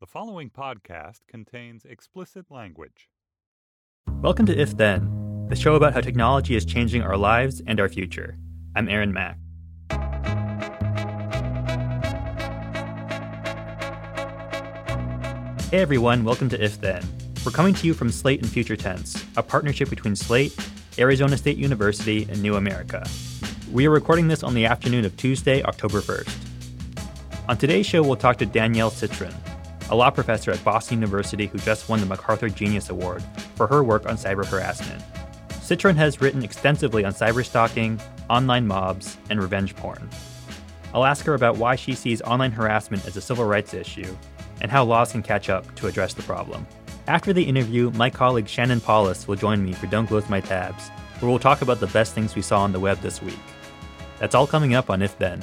The following podcast contains explicit language. Welcome to If Then, the show about how technology is changing our lives and our future. I'm Aaron Mack. Hey everyone, welcome to If Then. We're coming to you from Slate and Future Tense, a partnership between Slate, Arizona State University, and New America. We are recording this on the afternoon of Tuesday, October 1st. On today's show, we'll talk to Danielle Citron, a law professor at Boston University who just won the MacArthur Genius Award for her work on cyber harassment. Citron has written extensively on cyberstalking, online mobs, and revenge porn. I'll ask her about why she sees online harassment as a civil rights issue and how laws can catch up to address the problem. After the interview, my colleague Shannon Paulus will join me for Don't Close My Tabs, where we'll talk about the best things we saw on the web this week. That's all coming up on If Then.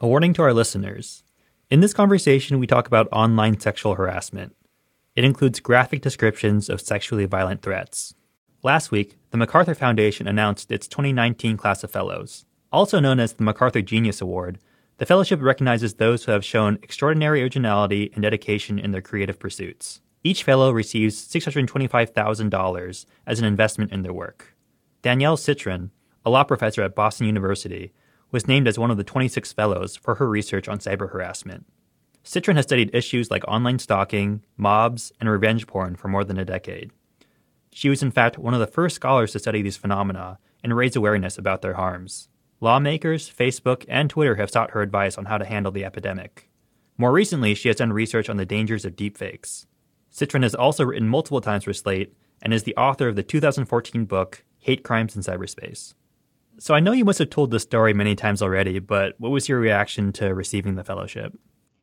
A warning to our listeners. In this conversation, we talk about online sexual harassment. It includes graphic descriptions of sexually violent threats. Last week, the MacArthur Foundation announced its 2019 class of fellows. Also known as the MacArthur Genius Award, the fellowship recognizes those who have shown extraordinary originality and dedication in their creative pursuits. Each fellow receives $625,000 as an investment in their work. Danielle Citron, a law professor at Boston University, was named as one of the 26 fellows for her research on cyber harassment. Citron has studied issues like online stalking, mobs, and revenge porn for more than a decade. She was, in fact, one of the first scholars to study these phenomena and raise awareness about their harms. Lawmakers, Facebook, and Twitter have sought her advice on how to handle the epidemic. More recently, she has done research on the dangers of deepfakes. Citron has also written multiple times for Slate and is the author of the 2014 book Hate Crimes in Cyberspace. So I know you must have told this story many times already, but what was your reaction to receiving the fellowship?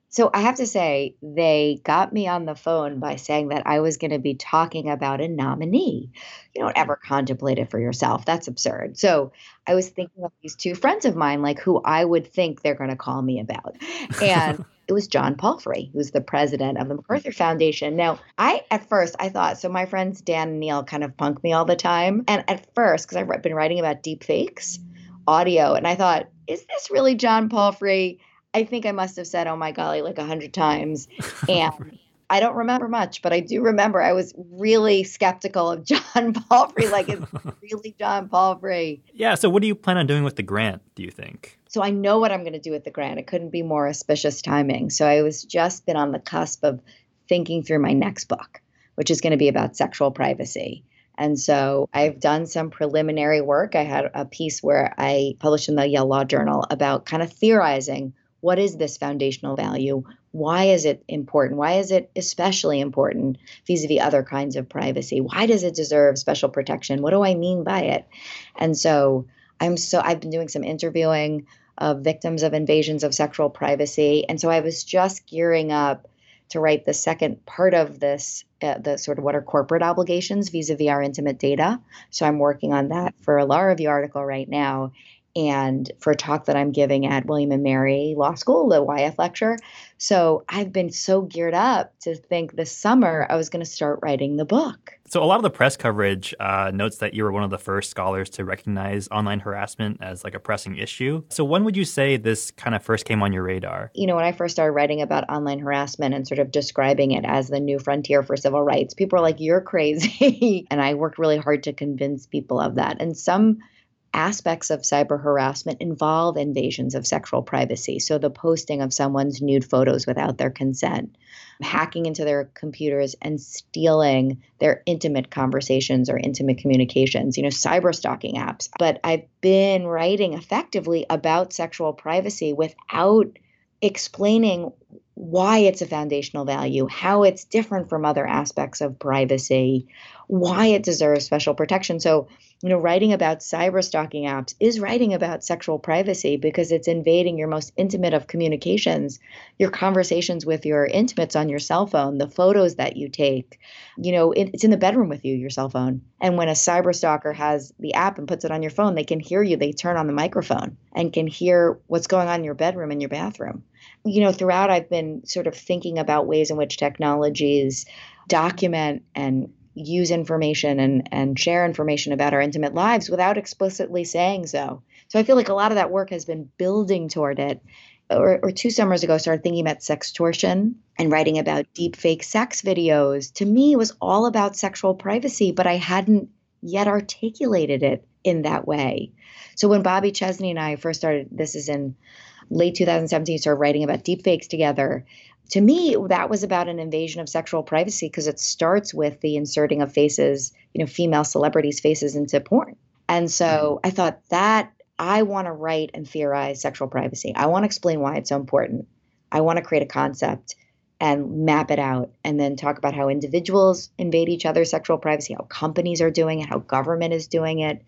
So I have to say, they got me on the phone by saying that I was going to be talking about a nominee. You don't ever contemplate it for yourself. That's absurd. So I was thinking of these two friends of mine, like who I would think they're going to call me about. And it was John Palfrey, who's the president of the MacArthur Foundation. Now, I, at first, I thought, so my friends Dan and Neil kind of punk me all the time. And at first, because I've been writing about deep fakes, audio, and I thought, is this really John Palfrey? I think I must have said, oh my golly, like a hundred times. And I don't remember much, but I do remember I was really skeptical of John Palfrey. Like, it's really John Palfrey. Yeah. So, what do you plan on doing with the grant, do you think? So, I know what I'm going to do with the grant. It couldn't be more auspicious timing. So, I was just been on the cusp of thinking through my next book, which is going to be about sexual privacy. And so I've done some preliminary work. I had a piece where I published in the Yale Law Journal about kind of theorizing what is this foundational value? Why is it important? Why is it especially important vis a vis other kinds of privacy? Why does it deserve special protection? What do I mean by it? And so I'm so, I've been doing some interviewing of victims of invasions of sexual privacy. And so I was just gearing up to write the second part of this, uh, the sort of what are corporate obligations vis a vis our intimate data. So I'm working on that for a law review article right now and for a talk that I'm giving at William and Mary Law School, the YF lecture. So I've been so geared up to think this summer I was going to start writing the book. So a lot of the press coverage uh, notes that you were one of the first scholars to recognize online harassment as like a pressing issue. So when would you say this kind of first came on your radar? You know, when I first started writing about online harassment and sort of describing it as the new frontier for civil rights, people were like, "You're crazy," and I worked really hard to convince people of that. And some aspects of cyber harassment involve invasions of sexual privacy. So, the posting of someone's nude photos without their consent, hacking into their computers and stealing their intimate conversations or intimate communications, you know, cyber stalking apps. But I've been writing effectively about sexual privacy without explaining why it's a foundational value, how it's different from other aspects of privacy, why it deserves special protection. So, you know, writing about cyber stalking apps is writing about sexual privacy because it's invading your most intimate of communications, your conversations with your intimates on your cell phone, the photos that you take. You know, it, it's in the bedroom with you, your cell phone. And when a cyber stalker has the app and puts it on your phone, they can hear you. They turn on the microphone and can hear what's going on in your bedroom and your bathroom. You know, throughout, I've been sort of thinking about ways in which technologies document and use information and, and share information about our intimate lives without explicitly saying so. So I feel like a lot of that work has been building toward it. Or, or two summers ago, I started thinking about sextortion and writing about deep fake sex videos. To me, it was all about sexual privacy, but I hadn't yet articulated it in that way. So when Bobby Chesney and I first started, this is in late 2017, started writing about deepfakes together to me, that was about an invasion of sexual privacy because it starts with the inserting of faces, you know, female celebrities' faces into porn. And so mm-hmm. I thought that I want to write and theorize sexual privacy. I want to explain why it's so important. I want to create a concept and map it out and then talk about how individuals invade each other's sexual privacy, how companies are doing it, how government is doing it,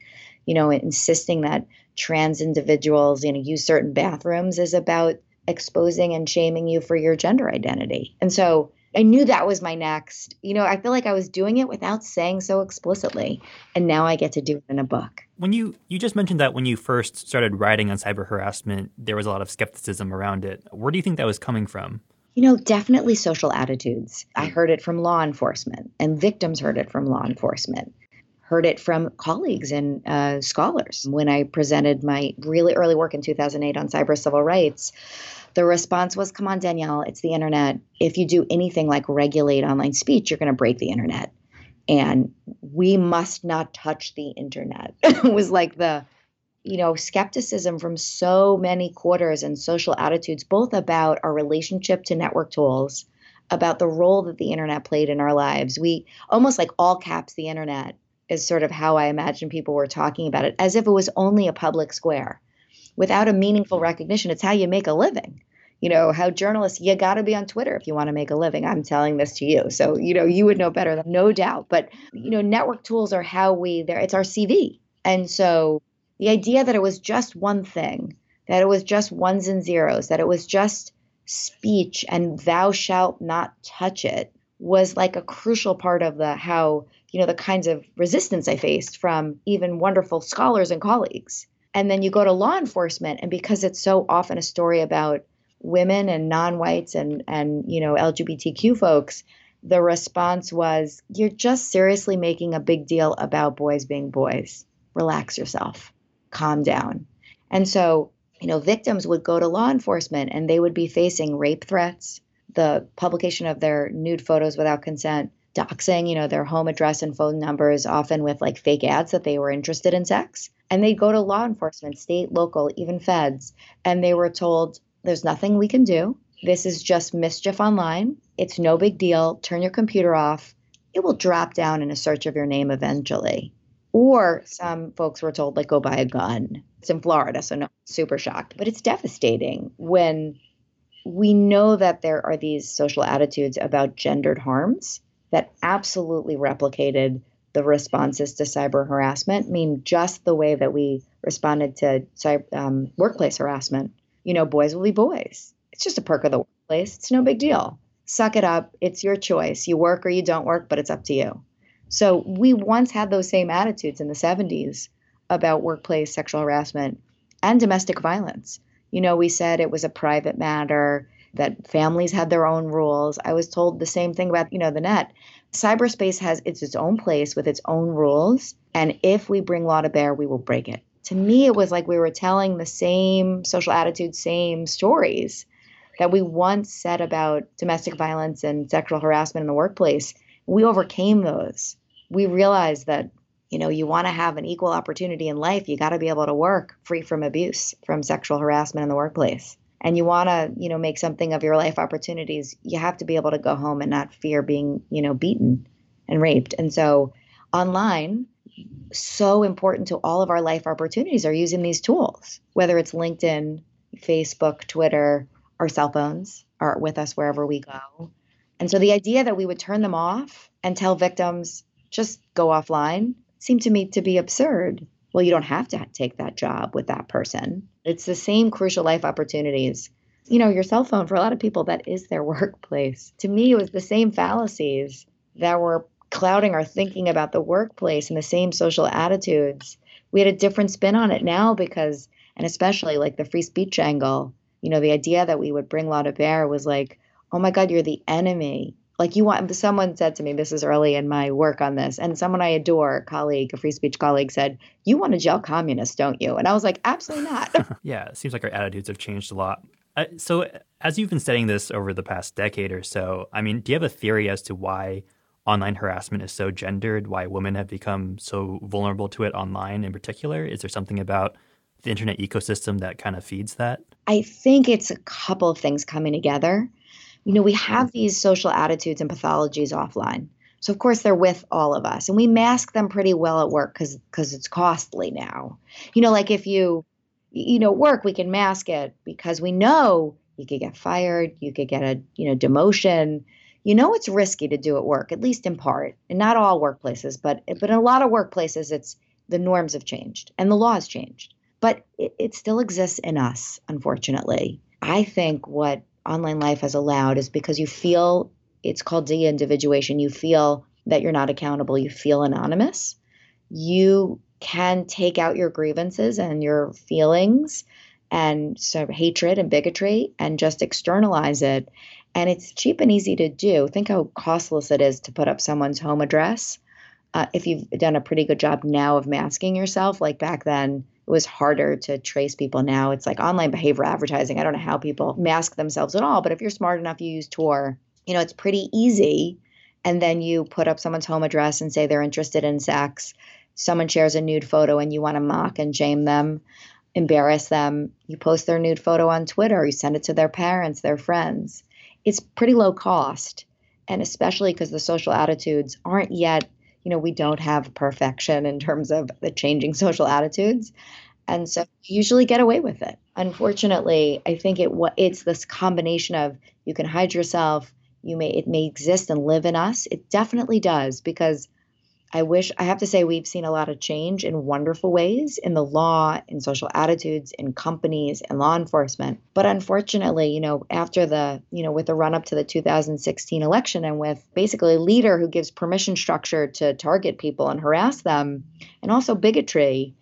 you know, insisting that trans individuals, you know, use certain bathrooms is about exposing and shaming you for your gender identity. And so I knew that was my next. You know, I feel like I was doing it without saying so explicitly, and now I get to do it in a book. When you you just mentioned that when you first started writing on cyber harassment, there was a lot of skepticism around it. Where do you think that was coming from? You know, definitely social attitudes. I heard it from law enforcement, and victims heard it from law enforcement. Heard it from colleagues and uh, scholars when I presented my really early work in 2008 on cyber civil rights the response was, come on, Danielle, it's the internet. If you do anything like regulate online speech, you're going to break the internet. And we must not touch the internet. it was like the, you know, skepticism from so many quarters and social attitudes, both about our relationship to network tools, about the role that the internet played in our lives. We almost like all caps the internet is sort of how I imagine people were talking about it, as if it was only a public square. Without a meaningful recognition. It's how you make a living. You know how journalists you got to be on twitter if you want to make a living. I'm telling this to you. So you know you would know better than, no doubt. But you know network tools are how we there it's our cv and so the idea that it was just one thing that it was just ones and zeros that it was just speech and thou shalt not touch it was like a crucial part of the how you know the kinds of resistance i faced from even wonderful scholars and colleagues and then you go to law enforcement and because it's so often a story about women and non-whites and and you know LGBTQ folks, the response was, "You're just seriously making a big deal about boys being boys. Relax yourself. Calm down." And so, you know, victims would go to law enforcement and they would be facing rape threats, the publication of their nude photos without consent, doxing, you know, their home address and phone numbers, often with like fake ads that they were interested in sex. And they go to law enforcement, state, local, even feds, and they were told, there's nothing we can do. This is just mischief online. It's no big deal. Turn your computer off. It will drop down in a search of your name eventually. Or some folks were told, like, go buy a gun. It's in Florida, so no, super shocked. But it's devastating when we know that there are these social attitudes about gendered harms that absolutely replicated the responses to cyber harassment. I mean, just the way that we responded to um, workplace harassment you know, boys will be boys. It's just a perk of the workplace. It's no big deal. Suck it up. It's your choice. You work or you don't work, but it's up to you. So we once had those same attitudes in the 70s about workplace sexual harassment and domestic violence. You know, we said it was a private matter, that families had their own rules. I was told the same thing about, you know, the net. Cyberspace has it's its own place with its own rules, and if we bring law to bear, we will break it to me, it was like we were telling the same social attitudes, same stories that we once said about domestic violence and sexual harassment in the workplace. We overcame those. We realized that, you know, you want to have an equal opportunity in life, you got to be able to work free from abuse, from sexual harassment in the workplace. And you want to, you know, make something of your life opportunities, you have to be able to go home and not fear being, you know, beaten and raped. And so online, so important to all of our life opportunities are using these tools, whether it's LinkedIn, Facebook, Twitter, our cell phones are with us wherever we go. And so the idea that we would turn them off and tell victims just go offline seemed to me to be absurd. Well, you don't have to take that job with that person. It's the same crucial life opportunities. You know, your cell phone for a lot of people, that is their workplace. To me, it was the same fallacies that were clouding our thinking about the workplace and the same social attitudes. We had a different spin on it now because, and especially like the free speech angle, you know, the idea that we would bring law to bear was like, oh my God, you're the enemy. Like you want someone said to me, this is early in my work on this, and someone I adore, a colleague, a free speech colleague, said, You want to gel communists, don't you? And I was like, Absolutely not. yeah, it seems like our attitudes have changed a lot. Uh, so, as you've been studying this over the past decade or so, I mean, do you have a theory as to why online harassment is so gendered, why women have become so vulnerable to it online in particular? Is there something about the internet ecosystem that kind of feeds that? I think it's a couple of things coming together you know, we mm-hmm. have these social attitudes and pathologies offline. So of course they're with all of us, and we mask them pretty well at work because because it's costly now. You know, like if you you know work, we can mask it because we know you could get fired, you could get a you know demotion. You know it's risky to do at work, at least in part, and not all workplaces, but but in a lot of workplaces, it's the norms have changed and the law has changed, but it, it still exists in us, unfortunately. I think what online life has allowed is because you feel it's called de individuation. You feel that you're not accountable, you feel anonymous. You can take out your grievances and your feelings and sort of hatred and bigotry and just externalize it. And it's cheap and easy to do. Think how costless it is to put up someone's home address. Uh, if you've done a pretty good job now of masking yourself, like back then, it was harder to trace people now. It's like online behavioral advertising. I don't know how people mask themselves at all, but if you're smart enough, you use Tor. You know, it's pretty easy. And then you put up someone's home address and say they're interested in sex. Someone shares a nude photo and you want to mock and shame them, embarrass them. You post their nude photo on Twitter, you send it to their parents, their friends. It's pretty low cost. And especially because the social attitudes aren't yet you know, we don't have perfection in terms of the changing social attitudes. And so usually get away with it. Unfortunately, I think it what it's this combination of you can hide yourself, you may it may exist and live in us. It definitely does because I wish I have to say we've seen a lot of change in wonderful ways in the law, in social attitudes, in companies, and law enforcement. But unfortunately, you know, after the, you know, with the run up to the 2016 election and with basically a leader who gives permission structure to target people and harass them, and also bigotry,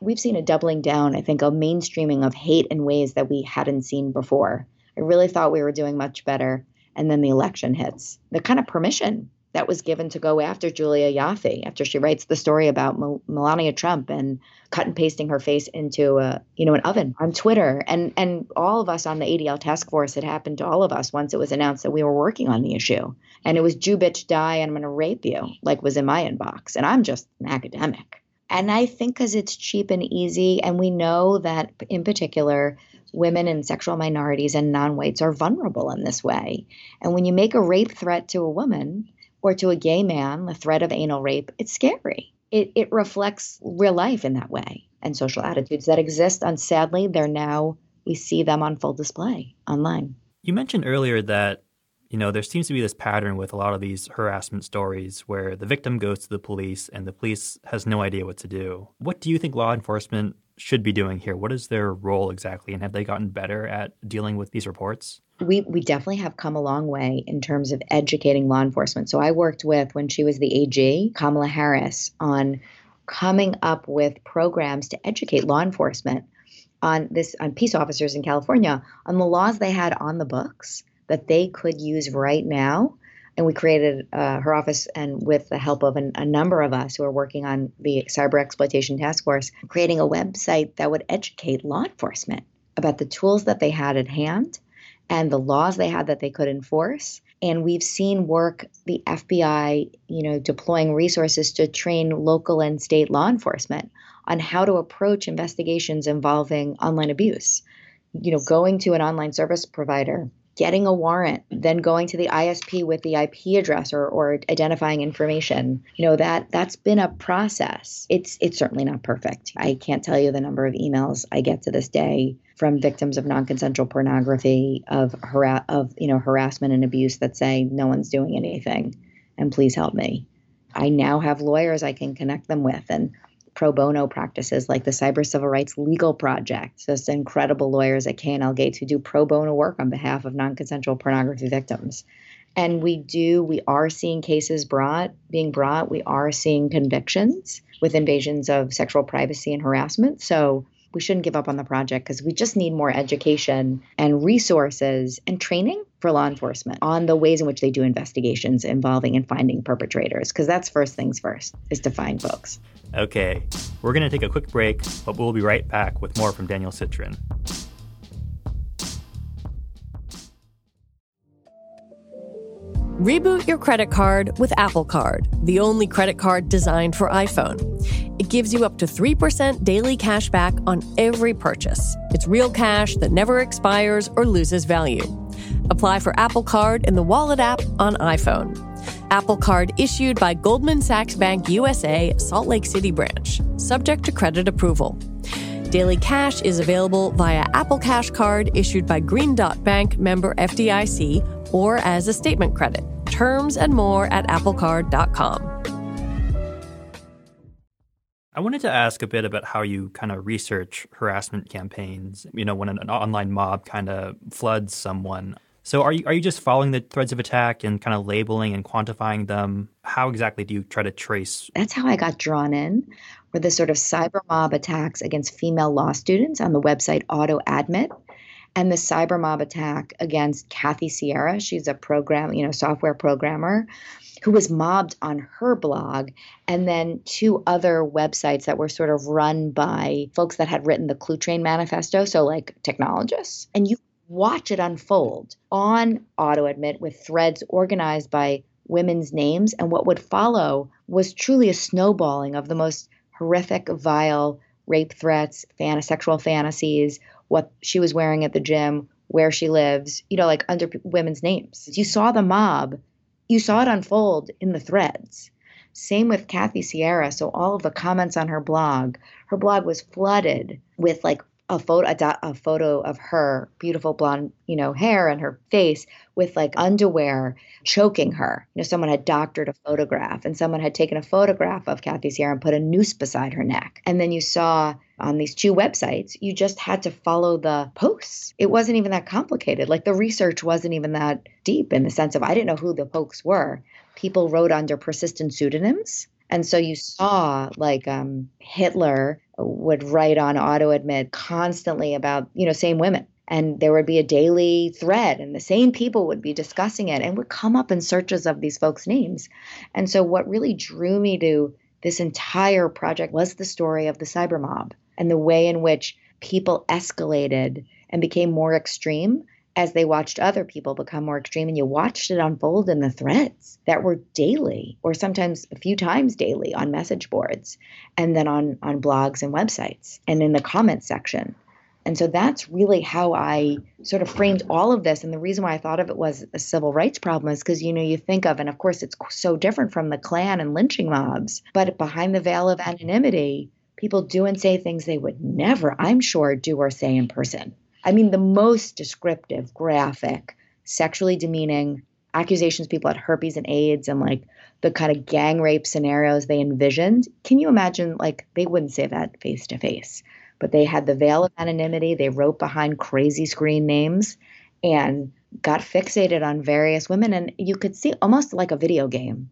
we've seen a doubling down, I think, a mainstreaming of hate in ways that we hadn't seen before. I really thought we were doing much better. And then the election hits. The kind of permission that was given to go after Julia Ioffe after she writes the story about Mel- Melania Trump and cut and pasting her face into a you know an oven on Twitter. And and all of us on the ADL task force it happened to all of us once it was announced that we were working on the issue. And it was Jew bitch die and I'm going to rape you like was in my inbox. And I'm just an academic. And I think because it's cheap and easy and we know that in particular women and sexual minorities and non-whites are vulnerable in this way. And when you make a rape threat to a woman or to a gay man, the threat of anal rape, it's scary. It, it reflects real life in that way and social attitudes that exist. And sadly, they're now, we see them on full display online. You mentioned earlier that, you know, there seems to be this pattern with a lot of these harassment stories where the victim goes to the police and the police has no idea what to do. What do you think law enforcement should be doing here? What is their role exactly? And have they gotten better at dealing with these reports? We we definitely have come a long way in terms of educating law enforcement. So I worked with when she was the AG, Kamala Harris, on coming up with programs to educate law enforcement on this on peace officers in California on the laws they had on the books that they could use right now. And we created uh, her office, and with the help of an, a number of us who are working on the cyber exploitation task force, creating a website that would educate law enforcement about the tools that they had at hand and the laws they had that they could enforce. And we've seen work, the FBI, you know, deploying resources to train local and state law enforcement on how to approach investigations involving online abuse. You know, going to an online service provider, getting a warrant, then going to the ISP with the IP address or, or identifying information. You know, that that's been a process. It's it's certainly not perfect. I can't tell you the number of emails I get to this day from victims of non-consensual pornography, of hara- of you know harassment and abuse that say no one's doing anything, and please help me. I now have lawyers I can connect them with and pro bono practices like the Cyber Civil Rights Legal Project. It's incredible lawyers at K&L Gates who do pro bono work on behalf of non-consensual pornography victims. And we do, we are seeing cases brought, being brought. We are seeing convictions with invasions of sexual privacy and harassment. So we shouldn't give up on the project because we just need more education and resources and training for law enforcement on the ways in which they do investigations involving and finding perpetrators because that's first things first is to find folks okay we're going to take a quick break but we'll be right back with more from Danielle Citron Reboot your credit card with Apple Card, the only credit card designed for iPhone. It gives you up to 3% daily cash back on every purchase. It's real cash that never expires or loses value. Apply for Apple Card in the Wallet app on iPhone. Apple Card issued by Goldman Sachs Bank USA, Salt Lake City branch, subject to credit approval. Daily cash is available via Apple Cash Card issued by Green Dot Bank member FDIC or as a statement credit. Terms and more at applecard.com. I wanted to ask a bit about how you kind of research harassment campaigns, you know, when an online mob kind of floods someone. So are you are you just following the threads of attack and kind of labeling and quantifying them? How exactly do you try to trace? That's how I got drawn in were the sort of cyber mob attacks against female law students on the website AutoAdmit and the cyber mob attack against Kathy Sierra. She's a program, you know, software programmer who was mobbed on her blog, and then two other websites that were sort of run by folks that had written the Cluetrain Manifesto, so like technologists. And you watch it unfold on AutoAdmit with threads organized by women's names. And what would follow was truly a snowballing of the most horrific, vile rape threats, fan- sexual fantasies, what she was wearing at the gym, where she lives, you know, like under women's names. You saw the mob, you saw it unfold in the threads. Same with Kathy Sierra. So all of the comments on her blog, her blog was flooded with like a photo a, a, photo of her beautiful blonde you know hair and her face with like underwear choking her. You know someone had doctored a photograph and someone had taken a photograph of kathy sierra and put a noose beside her neck. And then you saw on these two websites you just had to follow the posts. It wasn't even that complicated. Like the research wasn't even that deep in the sense of i didn't know who the folks were. People wrote under persistent pseudonyms and so you saw like um, Hitler would write on AutoAdmit constantly about, you know, same women. And there would be a daily thread, and the same people would be discussing it and would come up in searches of these folks' names. And so, what really drew me to this entire project was the story of the cyber mob and the way in which people escalated and became more extreme as they watched other people become more extreme and you watched it unfold in the threads that were daily or sometimes a few times daily on message boards and then on on blogs and websites and in the comments section and so that's really how I sort of framed all of this. And the reason why I thought of it was a civil rights problem is because, you know, you think of, and of course it's so different from the Klan and lynching mobs, but behind the veil of anonymity, people do and say things they would never, I'm sure, do or say in person. I mean, the most descriptive, graphic, sexually demeaning accusations people had herpes and AIDS and like the kind of gang rape scenarios they envisioned. Can you imagine? Like, they wouldn't say that face to face, but they had the veil of anonymity. They wrote behind crazy screen names and got fixated on various women. And you could see almost like a video game.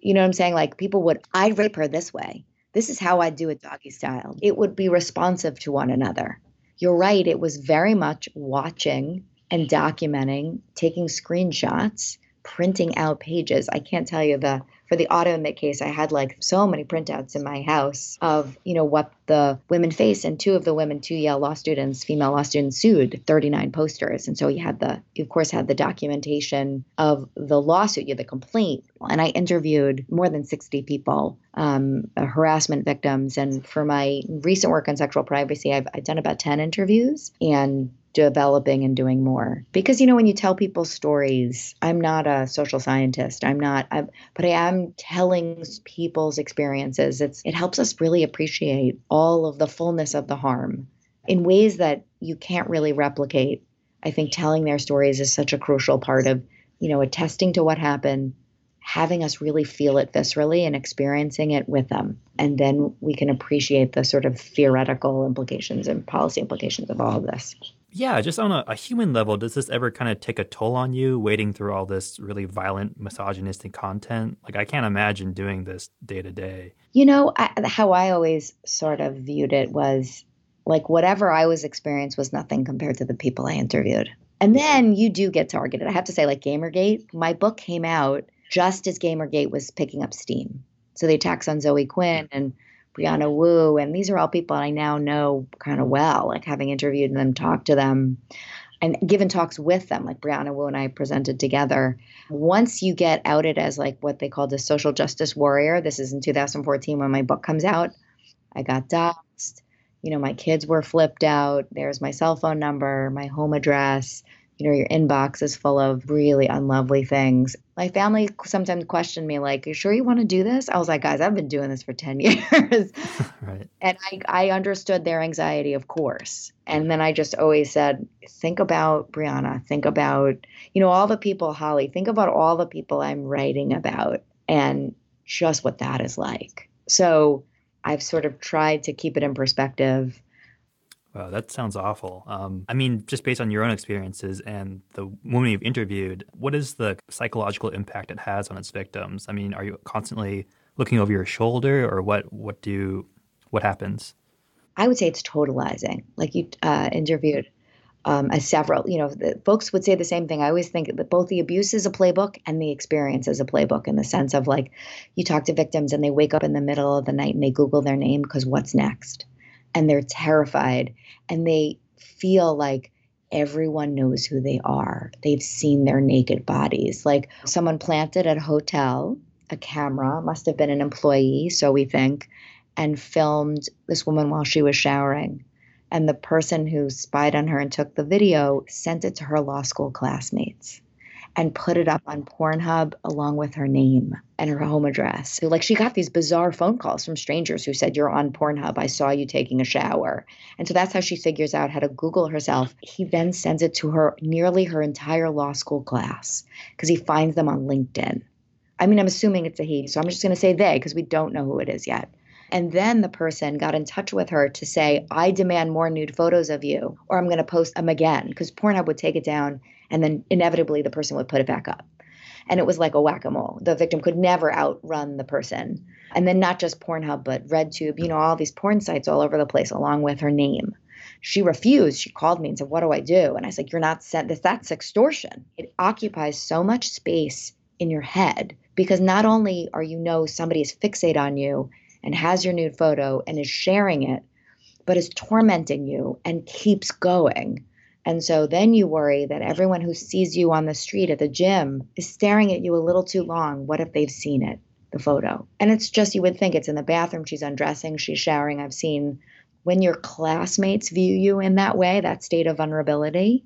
You know what I'm saying? Like, people would, I'd rape her this way. This is how I'd do it doggy style. It would be responsive to one another you're right. It was very much watching and documenting, taking screenshots, printing out pages. I can't tell you the for the AutoAdmit case, I had like so many printouts in my house of, you know, what the women faced. And two of the women, two Yale law students, female law students, sued 39 posters. And so you had the, you of course had the documentation of the lawsuit, you had the complaint. And I interviewed more than 60 people, um, harassment victims. And for my recent work on sexual privacy, I've, I've done about 10 interviews. And developing and doing more because you know when you tell people stories i'm not a social scientist i'm not I'm, but i am telling people's experiences it's it helps us really appreciate all of the fullness of the harm in ways that you can't really replicate i think telling their stories is such a crucial part of you know attesting to what happened having us really feel it viscerally and experiencing it with them. And then we can appreciate the sort of theoretical implications and policy implications of all of this. Yeah, just on a, a, human level, does this ever kind of take a toll on you, wading through all this really violent, misogynistic content? Like, I can't imagine doing this day to day. You know, I, how I always sort of viewed it was like whatever I was experienced was nothing compared to the people I interviewed. And then you do get targeted. I have to say, like Gamergate, my book came out just as Gamergate was picking up steam. So the attacks on Zoe Quinn and Brianna Wu, and these are all people I now know kind of mm. well, like having interviewed them, talked to them, and given talks with them. Like Brianna Wu and I presented together. Once you get outed as like what they called a social justice warrior, this is in 2014 when my book comes out. I got doxxed. You know, my kids were flipped out. There's my cell phone number, my home address you know, your inbox is full of really unlovely things. My family sometimes questioned me, like, you sure you want to do this? I was like, guys, I've been doing this for 10 years. right. And I, I understood their anxiety, of course. And then I just always said, think about Brianna, think about, you know, all the people, Holly, think about all the people I'm writing about and just what that is like. So I've sort of tried to keep it in perspective Wow, that sounds awful. Um, I mean, just based on your own experiences and the women you've interviewed, what is the psychological impact it has on its victims? I mean, are you constantly looking over your shoulder, or what? What do what happens? I would say it's totalizing. Like you uh, interviewed um, as several, you know, the, folks would say the same thing. I always think that both the abuse is a playbook and the experience is a playbook in the sense of like you talk to victims and they wake up in the middle of the night and they Google their name because what's next? And they're terrified and they feel like everyone knows who they are. They've seen their naked bodies. Like someone planted at a hotel a camera, must have been an employee, so we think, and filmed this woman while she was showering. And the person who spied on her and took the video sent it to her law school classmates and put it up on Pornhub along with her name and her home address. So, like, she got these bizarre phone calls from strangers who said, You're on Pornhub. I saw you taking a shower. And so that's how she figures out how to Google herself. He then sends it to her, nearly her entire law school class, because he finds them on LinkedIn. I mean, I'm assuming it's a he, so I'm just going to say they because we don't know who it is yet. And then the person got in touch with her to say, I demand more nude photos of you, or I'm going to post them again, because Pornhub would take it down and then inevitably the person would put it back up. And it was like a whack a mole. The victim could never outrun the person. And then not just Pornhub, but RedTube, you know, all these porn sites all over the place, along with her name. She refused. She called me and said, What do I do? And I said, You're not sent this. That's extortion. It occupies so much space in your head because not only are you know somebody is fixate on you and has your nude photo and is sharing it, but is tormenting you and keeps going and so then you worry that everyone who sees you on the street at the gym is staring at you a little too long. What if they've seen it, the photo? And it's just, you would think it's in the bathroom, she's undressing, she's showering. I've seen when your classmates view you in that way, that state of vulnerability,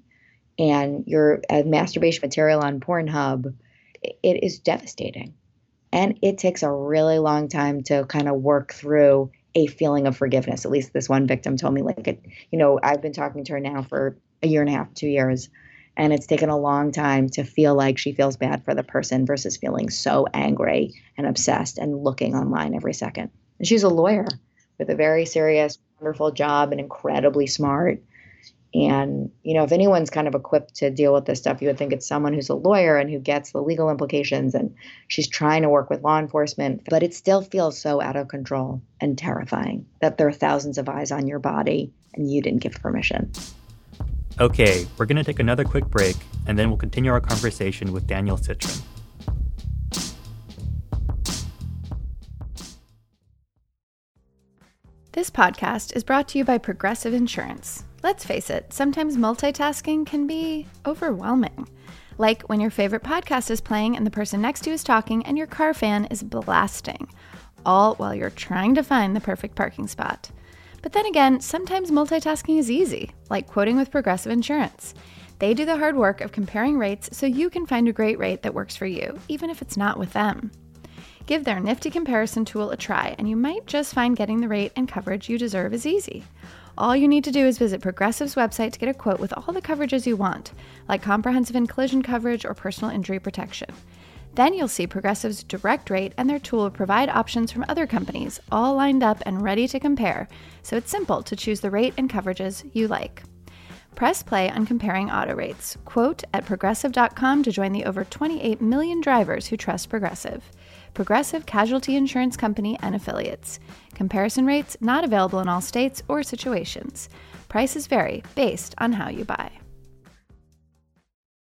and your uh, masturbation material on Pornhub, it is devastating. And it takes a really long time to kind of work through a feeling of forgiveness. At least this one victim told me, like, it, you know, I've been talking to her now for a year and a half, two years. And it's taken a long time to feel like she feels bad for the person versus feeling so angry and obsessed and looking online every second. And she's a lawyer with a very serious, wonderful job and incredibly smart. And, you know, if anyone's kind of equipped to deal with this stuff, you would think it's someone who's a lawyer and who gets the legal implications and she's trying to work with law enforcement. But it still feels so out of control and terrifying that there are thousands of eyes on your body and you didn't give permission. Okay, we're going to take another quick break and then we'll continue our conversation with Danielle Citron. This podcast is brought to you by Progressive Insurance. Let's face it, sometimes multitasking can be overwhelming. Like when your favorite podcast is playing and the person next to you is talking and your car fan is blasting, all while you're trying to find the perfect parking spot. But then again, sometimes multitasking is easy, like quoting with Progressive Insurance. They do the hard work of comparing rates so you can find a great rate that works for you, even if it's not with them. Give their nifty comparison tool a try, and you might just find getting the rate and coverage you deserve is easy. All you need to do is visit Progressive's website to get a quote with all the coverages you want, like comprehensive and collision coverage or personal injury protection. Then you'll see Progressive's direct rate and their tool provide options from other companies, all lined up and ready to compare, so it's simple to choose the rate and coverages you like. Press play on comparing auto rates. Quote at progressive.com to join the over 28 million drivers who trust Progressive. Progressive Casualty Insurance Company and Affiliates. Comparison rates not available in all states or situations. Prices vary based on how you buy.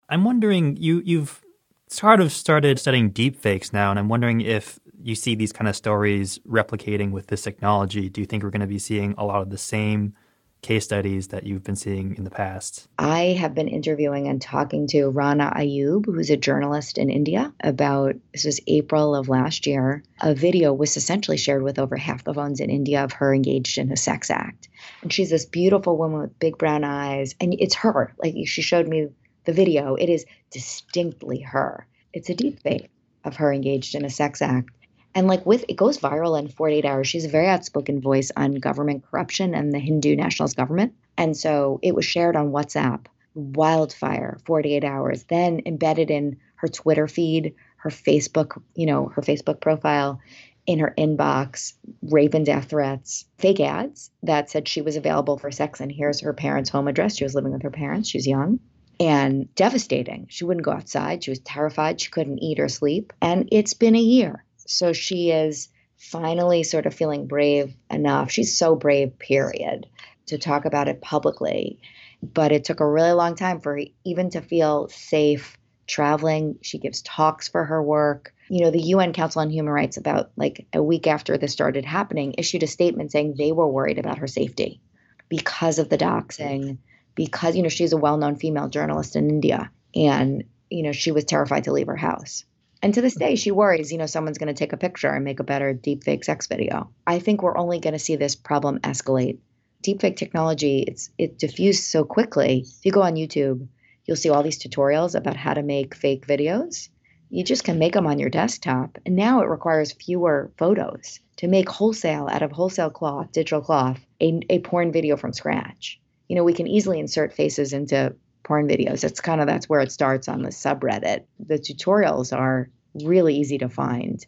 I'm wondering you you've sort of started studying deepfakes now, and I'm wondering if you see these kind of stories replicating with this technology. Do you think we're going to be seeing a lot of the same case studies that you've been seeing in the past? I have been interviewing and talking to Rana Ayub, who's a journalist in India, about this was April of last year. A video was essentially shared with over half the phones in India of her engaged in a sex act. And she's this beautiful woman with big brown eyes. And it's her. Like she showed me the video. It is distinctly her. It's a deep fake of her engaged in a sex act. And like with it goes viral in 48 hours. She's a very outspoken voice on government corruption and the Hindu nationalist government. And so it was shared on WhatsApp, wildfire, 48 hours, then embedded in her Twitter feed, her Facebook, you know, her Facebook profile, in her inbox, rape and death threats, fake ads that said she was available for sex and here's her parents' home address. She was living with her parents. She was young and devastating. She wouldn't go outside. She was terrified. She couldn't eat or sleep. And it's been a year. So she is finally sort of feeling brave enough. She's so brave, period, to talk about it publicly. But it took a really long time for her even to feel safe traveling. She gives talks for her work. You know, the UN Council on Human Rights, about like a week after this started happening, issued a statement saying they were worried about her safety because of the doxing, because, you know, she's a well known female journalist in India. And, you know, she was terrified to leave her house. And to this day, she worries, you know, someone's going to take a picture and make a better deepfake sex video. I think we're only going to see this problem escalate. Deepfake technology, it's it diffused so quickly. If you go on YouTube, you'll see all these tutorials about how to make fake videos. You just can make them on your desktop. And now it requires fewer photos to make wholesale out of wholesale cloth, digital cloth, a, a porn video from scratch. You know, we can easily insert faces into porn videos. It's kind of that's where it starts on the subreddit. The tutorials are really easy to find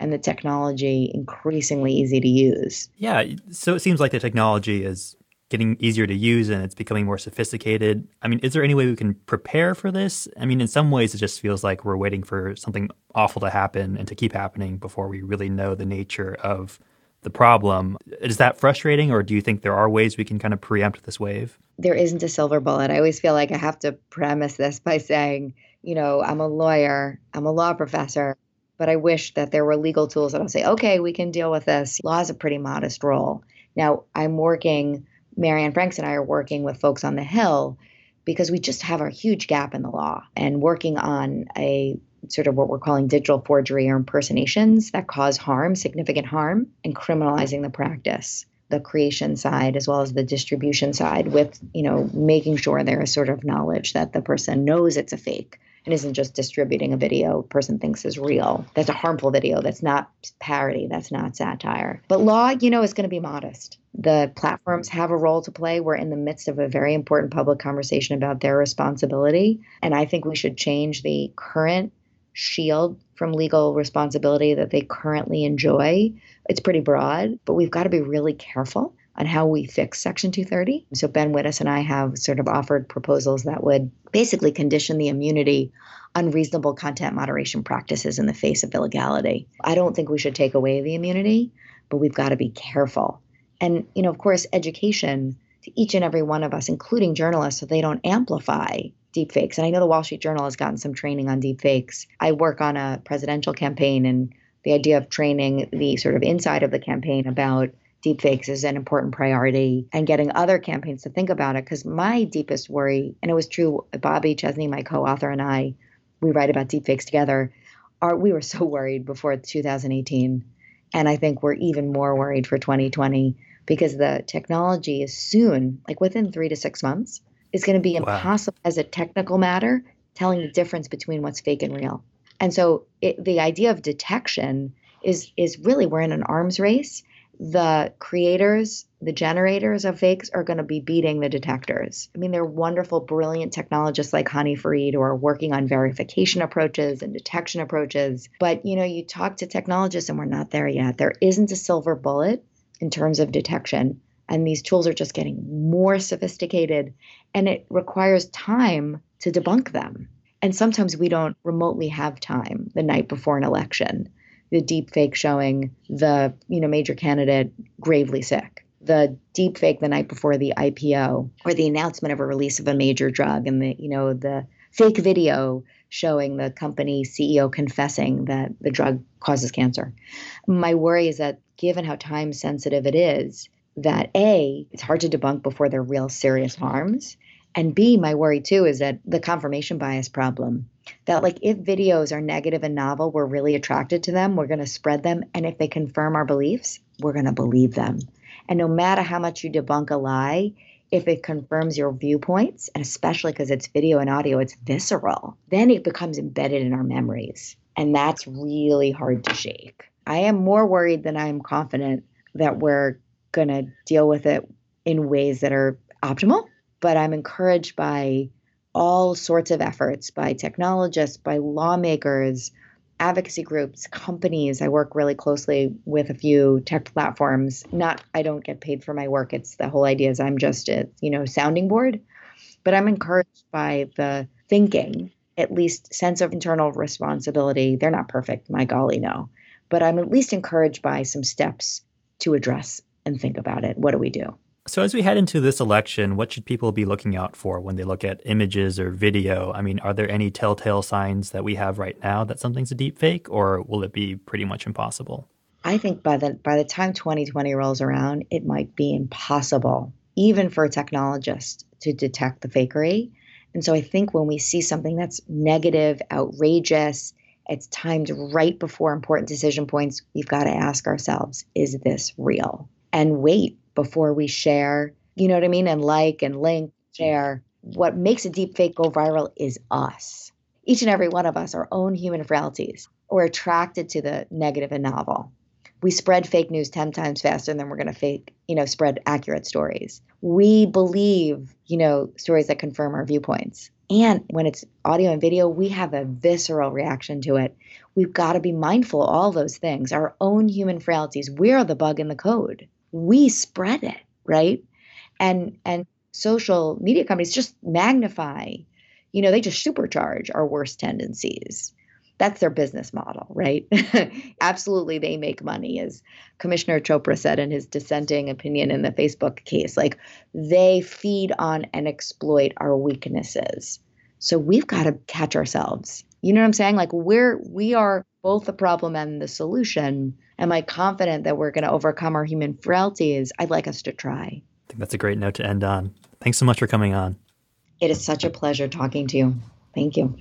and the technology increasingly easy to use. Yeah, so it seems like the technology is getting easier to use and it's becoming more sophisticated. I mean, is there any way we can prepare for this? I mean, in some ways, it just feels like we're waiting for something awful to happen and to keep happening before we really know the nature of the problem. Is that frustrating, or do you think there are ways we can kind of preempt this wave? There isn't a silver bullet. I always feel like I have to premise this by saying, you know, I'm a lawyer, I'm a law professor, but I wish that there were legal tools that'll say, okay, we can deal with this. Law is a pretty modest role. Now, I'm working, Mary Anne Franks and I are working with folks on the Hill because we just have a huge gap in the law and working on a sort of what we're calling digital forgery or impersonations that cause harm, significant harm, and criminalizing the practice the creation side as well as the distribution side with you know making sure there is sort of knowledge that the person knows it's a fake and isn't just distributing a video person thinks is real. That's a harmful video. That's not parody. That's not satire. But law you know is going to be modest. The platforms have a role to play. We're in the midst of a very important public conversation about their responsibility. And i think we should change the current shield from legal responsibility that they currently enjoy. It's pretty broad, but we've got to be really careful on how we fix Section 230. So Ben Wittes and I have sort of offered proposals that would basically condition the immunity on reasonable content moderation practices in the face of illegality. I don't think we should take away the immunity, but we've got to be careful. And, you know, of course, education to each and every one of us, including journalists, so they don't amplify deepfakes. And I know the Wall Street Journal has gotten some training on deepfakes. I work on a presidential campaign, and the idea of training the sort of inside of the campaign about deepfakes is an important priority and getting other campaigns to think about it. Because my deepest worry, and it was true, Bobby Chesney, my co author, and I, we write about deepfakes together, are we were so worried before 2018. And I think we're even more worried for 2020 because the technology is soon, like within three to six months, is going to be impossible wow. as a technical matter telling the difference between what's fake and real. And so it, the idea of detection is is really we're in an arms race. the creators, the generators of fakes are going to be beating the detectors. I mean, they're wonderful, brilliant technologists like Hany Farid who are working on verification approaches and detection approaches. But, you know, you talk to technologists and we're not there yet. There isn't a silver bullet in terms of detection. And these tools are just getting more sophisticated and it requires time to debunk them. And sometimes we don't remotely have time the night before an election. The deep fake showing the you know major candidate gravely sick. The deep fake the night before the IPO or the announcement of a release of a major drug and the you know the fake video showing the company CEO confessing that the drug causes cancer. My worry is that given how time sensitive it is, that A, it's hard to debunk before there are real serious harms. And B, my worry too is that the confirmation bias problem. That, like, if videos are negative and novel, we're really attracted to them, we're going to spread them. And if they confirm our beliefs, we're going to believe them. And no matter how much you debunk a lie, if it confirms your viewpoints, and especially because it's video and audio, it's visceral, then it becomes embedded in our memories. And that's really hard to shake. I am more worried than I am confident that we're going to deal with it in ways that are optimal. But I'm encouraged by all sorts of efforts by technologists, by lawmakers, advocacy groups, companies. I work really closely with a few tech platforms. Not I don't get paid for my work. It's the whole idea is I'm just a, you know, sounding board. But I'm encouraged by the thinking, at least sense of internal responsibility. They're not perfect, my golly no. But I'm at least encouraged by some steps to address and think about it. What do we do? So, as we head into this election, what should people be looking out for when they look at images or video? I mean, are there any telltale signs that we have right now that something's a deep fake, or will it be pretty much impossible? I think by the by the time 2020 rolls around, it might be impossible, even for a technologist, to detect the fakery. And so, I think when we see something that's negative, outrageous, it's timed right before important decision points, we've got to ask ourselves: Is this real? And wait before we share, you know what I mean? And like and link, mm-hmm. share. What makes a deep fake go viral is us. Each and every one of us, our own human frailties, we're attracted to the negative and novel. We spread fake news 10 times faster than we're going to fake, you know, spread accurate stories. We believe, you know, stories that confirm our viewpoints. And when it's audio and video, we have a visceral reaction to it. We've got to be mindful of all those things, our own human frailties. We're the bug in the code we spread it, right? And and social media companies just magnify, you know, they just supercharge our worst tendencies. That's their business model, right? Absolutely, they make money, as Commissioner Chopra said in his dissenting opinion in the Facebook case. Like, they feed on and exploit our weaknesses. So we've got to catch ourselves. You know what I'm saying? Like, we're, we are both the problem and the solution am I confident that we're going to overcome our human frailties? I'd like us to try. I think that's a great note to end on. Thanks so much for coming on. It is such a pleasure talking to you. Thank you.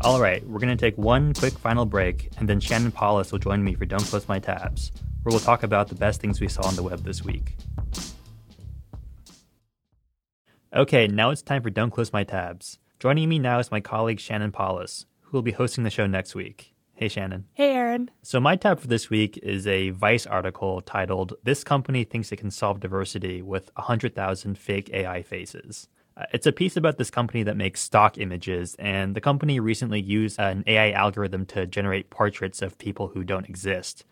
All right, we're going to take one quick final break, and then Shannon Palus will join me for Don't Close My Tabs, where we'll talk about the best things we saw on the web this week. Okay, now it's time for Don't Close My Tabs. Joining me now is my colleague Shannon Palus, who will be hosting the show next week. Hey, Shannon. Hey, Aaron. So, my tab for this week is a Vice article titled This Company Thinks It Can Solve Diversity with 100,000 Fake AI Faces. Uh, it's a piece about this company that makes stock images, and the company recently used an AI algorithm to generate portraits of people who don't exist.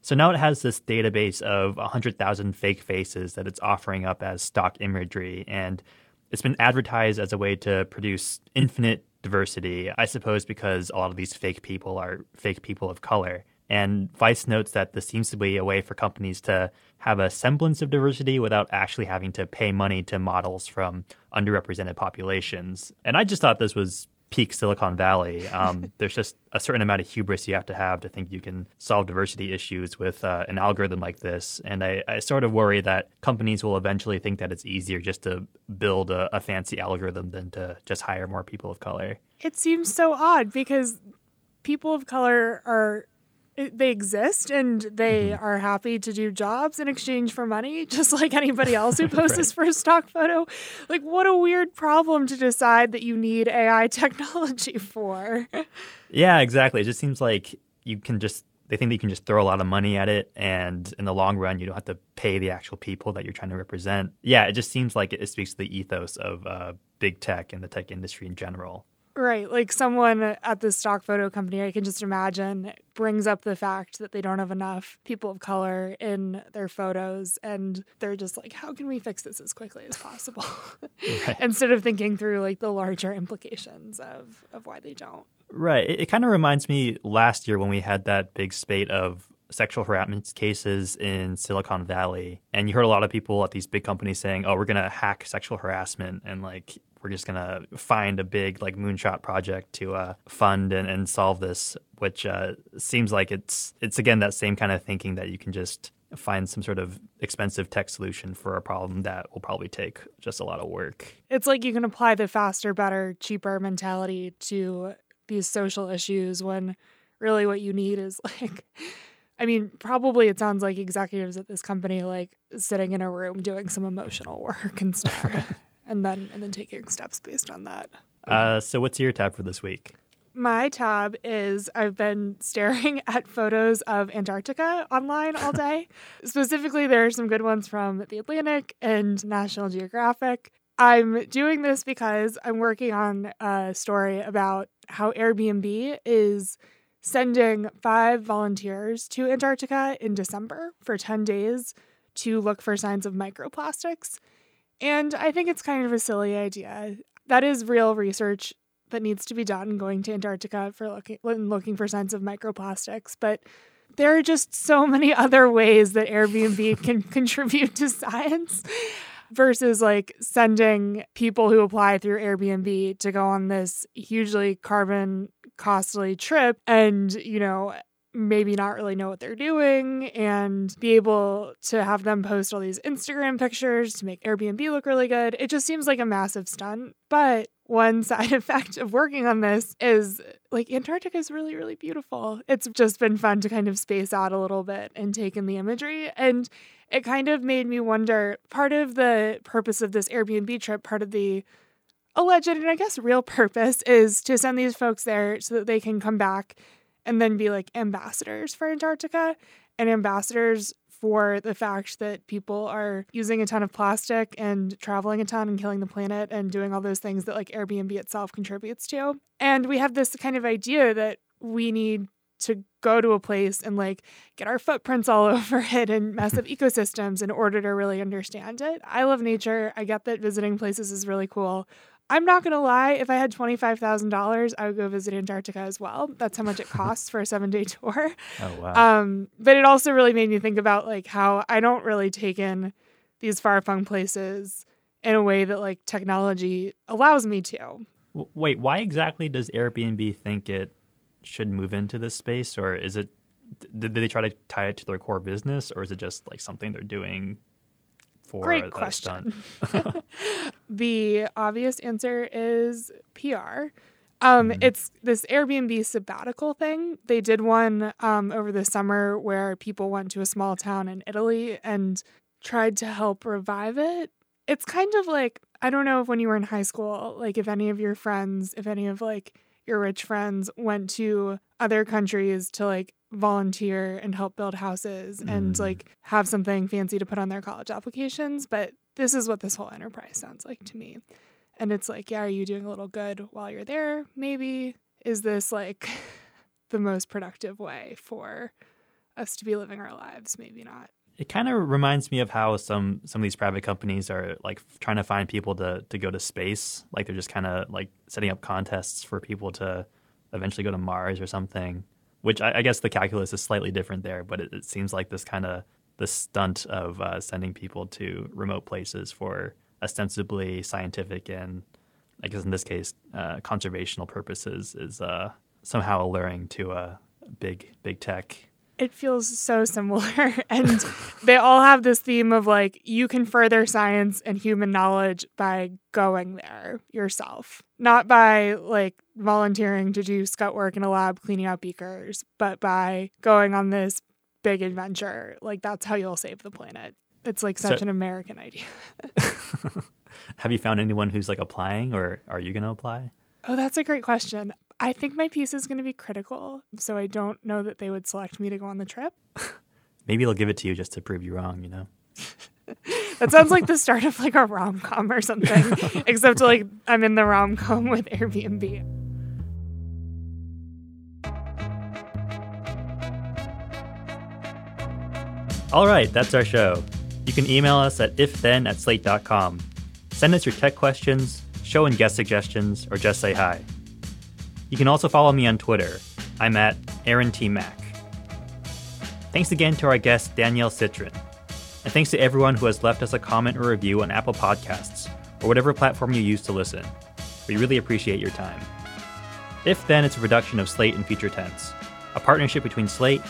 So now it has this database of 100,000 fake faces that it's offering up as stock imagery, and it's been advertised as a way to produce infinite diversity, I suppose because a lot of these fake people are fake people of color. And Vice notes that this seems to be a way for companies to have a semblance of diversity without actually having to pay money to models from underrepresented populations. And I just thought this was peak Silicon Valley. Um, there's just a certain amount of hubris you have to have to think you can solve diversity issues with uh, an algorithm like this. And I, I, sort of worry that companies will eventually think that it's easier just to build a, a fancy algorithm than to just hire more people of color. It seems so odd because people of color are they exist and they mm-hmm. are happy to do jobs in exchange for money, just like anybody else who posts right. for a stock photo. Like, what a weird problem to decide that you need AI technology for. yeah, exactly. It just seems like you can just they think that you can just throw a lot of money at it and in the long run you don't have to pay the actual people that you're trying to represent yeah it just seems like it speaks to the ethos of uh, big tech and the tech industry in general Right. Like someone at the stock photo company, I can just imagine, brings up the fact that they don't have enough people of color in their photos. And they're just like, how can we fix this as quickly as possible? Right. Instead of thinking through like the larger implications of, of why they don't. Right. It, it kind of reminds me last year when we had that big spate of sexual harassment cases in Silicon Valley. And you heard a lot of people at these big companies saying, oh, we're going to hack sexual harassment and like we're just going to find a big like moonshot project to uh, fund and, and solve this, which uh, seems like it's it's again that same kind of thinking that you can just find some sort of expensive tech solution for a problem that will probably take just a lot of work. It's like you can apply the faster, better, cheaper mentality to these social issues when really what you need is like I mean, probably it sounds like executives at this company like sitting in a room doing some emotional work and stuff. and then and then taking steps based on that. Uh, so what's your tab for this week? My tab is I've been staring at photos of Antarctica online all day. Specifically, there are some good ones from The Atlantic and National Geographic. I'm doing this because I'm working on a story about how Airbnb is sending five volunteers to Antarctica in December for 10 days to look for signs of microplastics. And I think it's kind of a silly idea. That is real research that needs to be done going to Antarctica for looking looking for signs of microplastics, but there are just so many other ways that Airbnb can contribute to science versus like sending people who apply through Airbnb to go on this hugely carbon costly trip and, you know, maybe not really know what they're doing and be able to have them post all these Instagram pictures to make Airbnb look really good. It just seems like a massive stunt. But one side effect of working on this is like Antarctica is really, really beautiful. It's just been fun to kind of space out a little bit and take in the imagery. And it kind of made me wonder part of the purpose of this Airbnb trip, part of the alleged and I guess real purpose is to send these folks there so that they can come back and then be like ambassadors for Antarctica and ambassadors for the fact that people are using a ton of plastic and traveling a ton and killing the planet and doing all those things that like Airbnb itself contributes to. And we have this kind of idea that we need to go to a place and like get our footprints all over it and mess up ecosystems in order to really understand it. I love nature. I get that visiting places is really cool. I'm not going to lie, if I had $25,000, I would go visit Antarctica as well. That's how much it costs for a 7-day tour. Oh wow. Um, but it also really made me think about like how I don't really take in these far-flung places in a way that like technology allows me to. Wait, why exactly does Airbnb think it should move into this space, or is it? Did they try to tie it to their core business, or is it just like something they're doing for Great question. the obvious answer is PR. Um, Mhm. It's this Airbnb sabbatical thing. They did one um, over the summer where people went to a small town in Italy and tried to help revive it. It's kind of like, I don't know if when you were in high school, like if any of your friends, if any of like your rich friends went to other countries to like volunteer and help build houses and Mm. like have something fancy to put on their college applications. But this is what this whole enterprise sounds like to me. And it's like, yeah, are you doing a little good while you're there? Maybe. Is this like the most productive way for us to be living our lives? Maybe not. It kind of reminds me of how some some of these private companies are like trying to find people to to go to space. Like they're just kind of like setting up contests for people to eventually go to Mars or something. Which I, I guess the calculus is slightly different there, but it, it seems like this kind of the stunt of uh, sending people to remote places for ostensibly scientific and I guess in this case uh, conservational purposes is uh, somehow alluring to a big big tech. It feels so similar. and they all have this theme of like, you can further science and human knowledge by going there yourself, not by like volunteering to do scut work in a lab cleaning out beakers, but by going on this big adventure. Like, that's how you'll save the planet. It's like such So- an American idea. Have you found anyone who's like applying, or are you going to apply? Oh, that's a great question. I think my piece is going to be critical, so I don't know that they would select me to go on the trip. Maybe they'll give it to you just to prove you wrong, you know? That sounds like the start of like a rom com or something, except like I'm in the rom com with Airbnb. All right, that's our show. You can email us at ifthen at slate.com. Send us your tech questions, show and guest suggestions, or just say hi. You can also follow me on Twitter. I'm at Aaron T. Mak. Thanks again to our guest, Danielle Citron. And thanks to everyone who has left us a comment or review on Apple Podcasts or whatever platform you use to listen. We really appreciate your time. If Then it's a production of Slate and Future Tense, a partnership between Slate,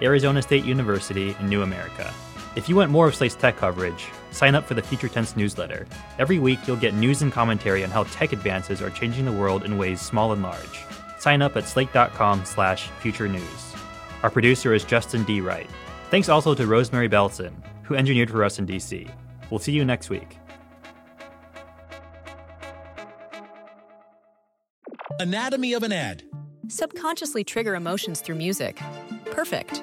Arizona State University, and New America. If you want more of Slate's tech coverage, sign up for the Future Tense newsletter. Every week, you'll get news and commentary on how tech advances are changing the world in ways small and large. Sign up at slate.com slash future news. Our producer is Justin D. Wright. Thanks also to Rosemary Belson, who engineered for us in DC. We'll see you next week. Anatomy of an ad. Subconsciously trigger emotions through music. Perfect.